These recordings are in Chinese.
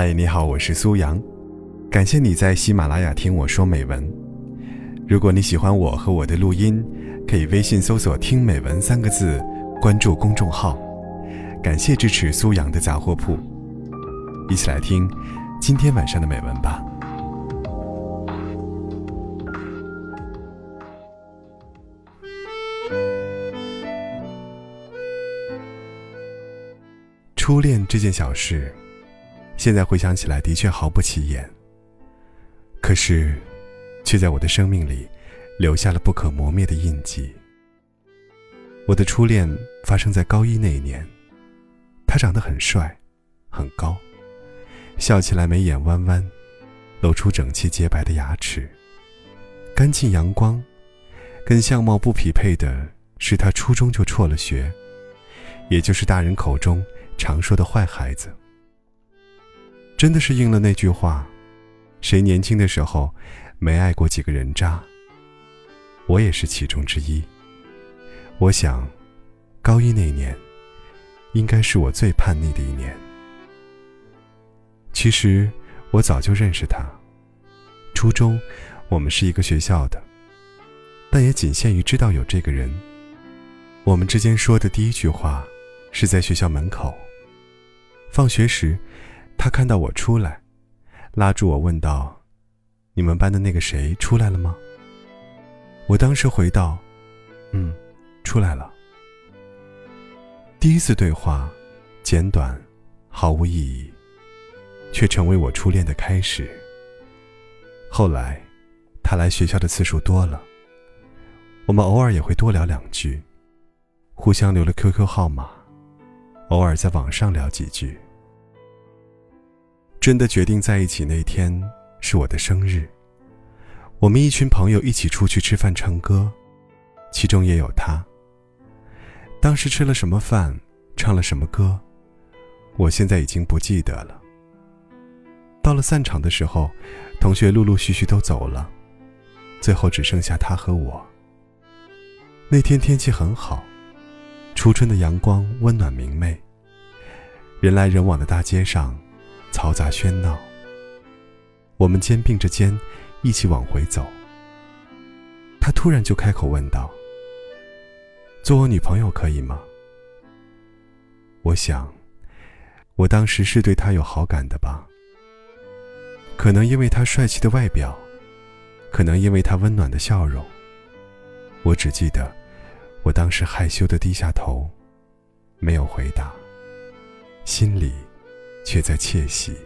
嗨，你好，我是苏阳，感谢你在喜马拉雅听我说美文。如果你喜欢我和我的录音，可以微信搜索“听美文”三个字，关注公众号。感谢支持苏阳的杂货铺，一起来听今天晚上的美文吧。初恋这件小事，现在回想起来的确毫不起眼。可是，却在我的生命里留下了不可磨灭的印记。我的初恋发生在高一那一年，他长得很帅，很高，笑起来眉眼弯弯，露出整齐洁白的牙齿，干净阳光。跟相貌不匹配的是，他初中就辍了学，也就是大人口中。常说的坏孩子，真的是应了那句话：谁年轻的时候没爱过几个人渣？我也是其中之一。我想，高一那年，应该是我最叛逆的一年。其实我早就认识他，初中我们是一个学校的，但也仅限于知道有这个人。我们之间说的第一句话，是在学校门口。放学时，他看到我出来，拉住我问道：“你们班的那个谁出来了吗？”我当时回道：“嗯，出来了。”第一次对话，简短，毫无意义，却成为我初恋的开始。后来，他来学校的次数多了，我们偶尔也会多聊两句，互相留了 QQ 号码。偶尔在网上聊几句。真的决定在一起那天是我的生日。我们一群朋友一起出去吃饭唱歌，其中也有他。当时吃了什么饭，唱了什么歌，我现在已经不记得了。到了散场的时候，同学陆陆续续都走了，最后只剩下他和我。那天天气很好。初春的阳光温暖明媚，人来人往的大街上，嘈杂喧闹。我们肩并着肩，一起往回走。他突然就开口问道：“做我女朋友可以吗？”我想，我当时是对他有好感的吧。可能因为他帅气的外表，可能因为他温暖的笑容。我只记得。我当时害羞的低下头，没有回答，心里却在窃喜。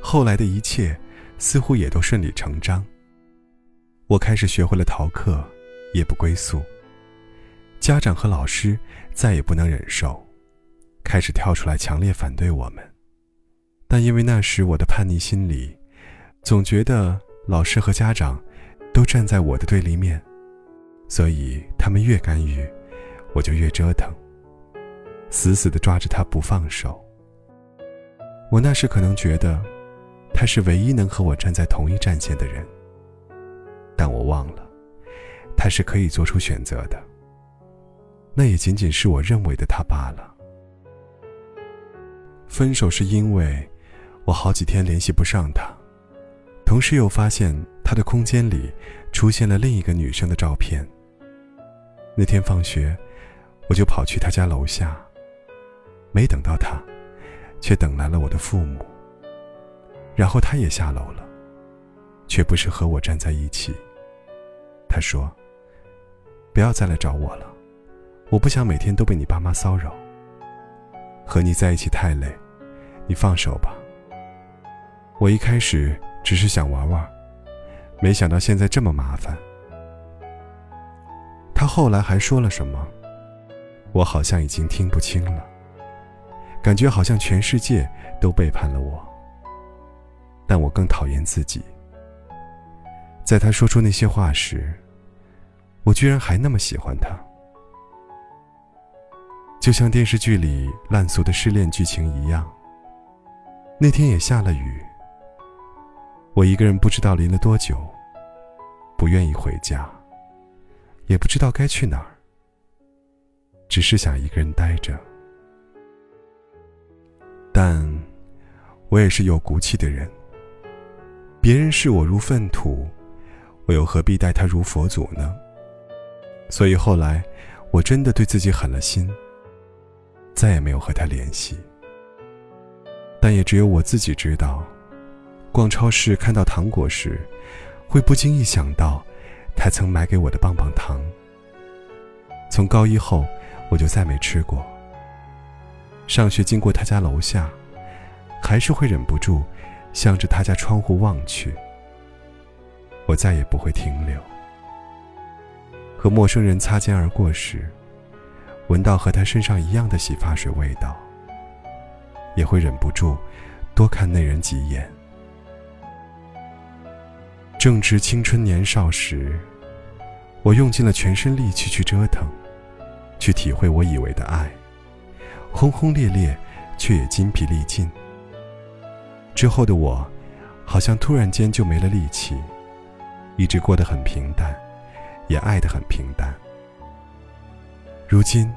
后来的一切似乎也都顺理成章。我开始学会了逃课，夜不归宿。家长和老师再也不能忍受，开始跳出来强烈反对我们。但因为那时我的叛逆心理，总觉得老师和家长都站在我的对立面。所以他们越干预，我就越折腾，死死的抓着他不放手。我那时可能觉得，他是唯一能和我站在同一战线的人，但我忘了，他是可以做出选择的。那也仅仅是我认为的他罢了。分手是因为，我好几天联系不上他，同时又发现他的空间里出现了另一个女生的照片。那天放学，我就跑去他家楼下。没等到他，却等来了我的父母。然后他也下楼了，却不是和我站在一起。他说：“不要再来找我了，我不想每天都被你爸妈骚扰。和你在一起太累，你放手吧。”我一开始只是想玩玩，没想到现在这么麻烦。他后来还说了什么？我好像已经听不清了。感觉好像全世界都背叛了我。但我更讨厌自己。在他说出那些话时，我居然还那么喜欢他。就像电视剧里烂俗的失恋剧情一样。那天也下了雨。我一个人不知道淋了多久，不愿意回家。也不知道该去哪儿，只是想一个人待着。但我也是有骨气的人。别人视我如粪土，我又何必待他如佛祖呢？所以后来，我真的对自己狠了心，再也没有和他联系。但也只有我自己知道，逛超市看到糖果时，会不经意想到他曾买给我的棒棒糖。从高一后，我就再没吃过。上学经过他家楼下，还是会忍不住向着他家窗户望去。我再也不会停留。和陌生人擦肩而过时，闻到和他身上一样的洗发水味道，也会忍不住多看那人几眼。正值青春年少时，我用尽了全身力气去折腾，去体会我以为的爱。轰轰烈烈，却也筋疲力尽。之后的我，好像突然间就没了力气，一直过得很平淡，也爱得很平淡。如今，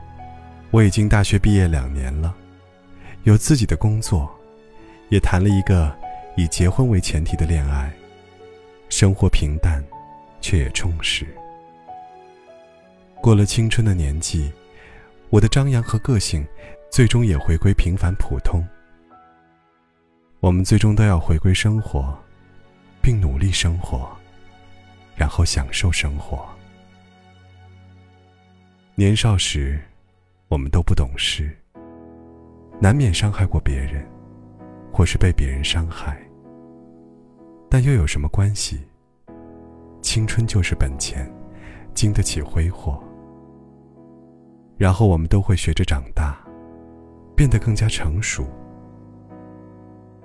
我已经大学毕业两年了，有自己的工作，也谈了一个以结婚为前提的恋爱，生活平淡，却也充实。过了青春的年纪，我的张扬和个性。最终也回归平凡普通。我们最终都要回归生活，并努力生活，然后享受生活。年少时，我们都不懂事，难免伤害过别人，或是被别人伤害。但又有什么关系？青春就是本钱，经得起挥霍。然后我们都会学着长大。变得更加成熟。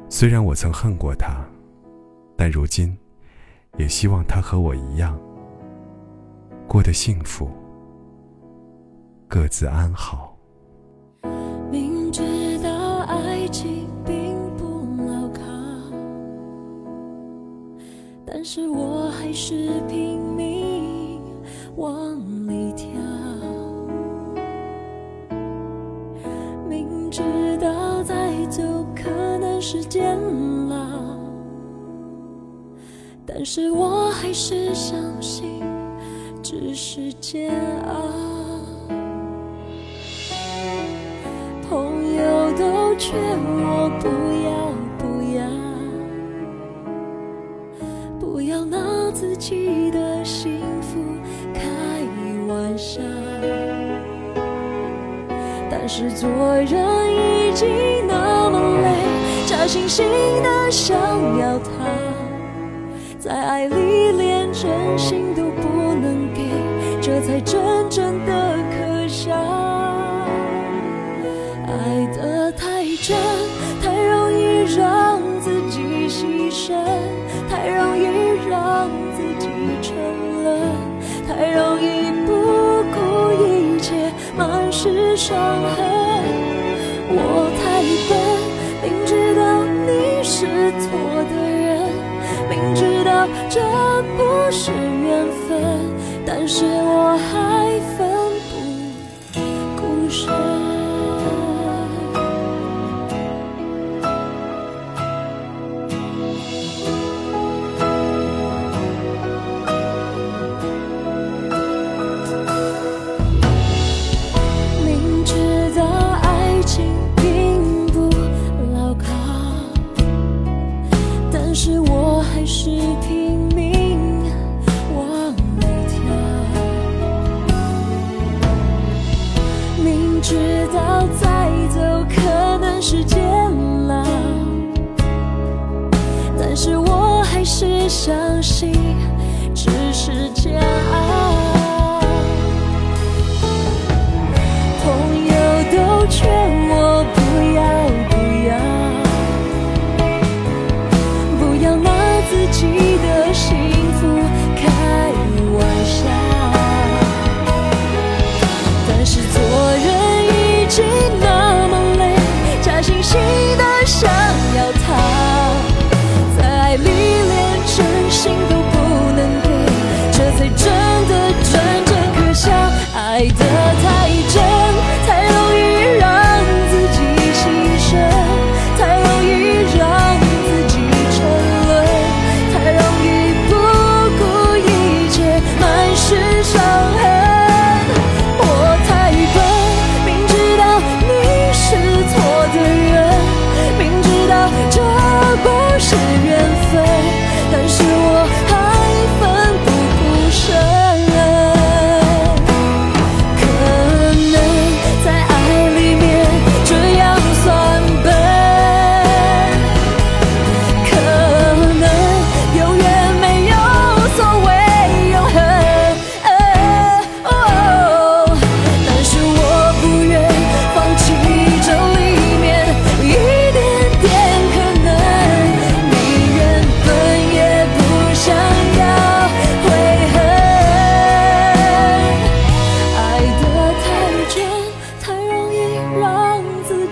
虽然我曾恨过他，但如今，也希望他和我一样，过得幸福，各自安好。明知道爱情并不牢靠，但是我还是拼命往但是我还是相信，只是煎熬。朋友都劝我不要不要，不要拿自己的幸福开玩笑，但是做人已经那么累。假惺惺的想要他，在爱里连真心都不能给，这才真正的可笑。爱得太真，太容易让自己牺牲，太容易让自己沉沦，太容易不顾一切，满是伤痕。这不是缘分，但是我还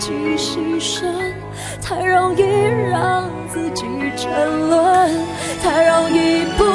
己牺牲，太容易让自己沉沦，太容易不。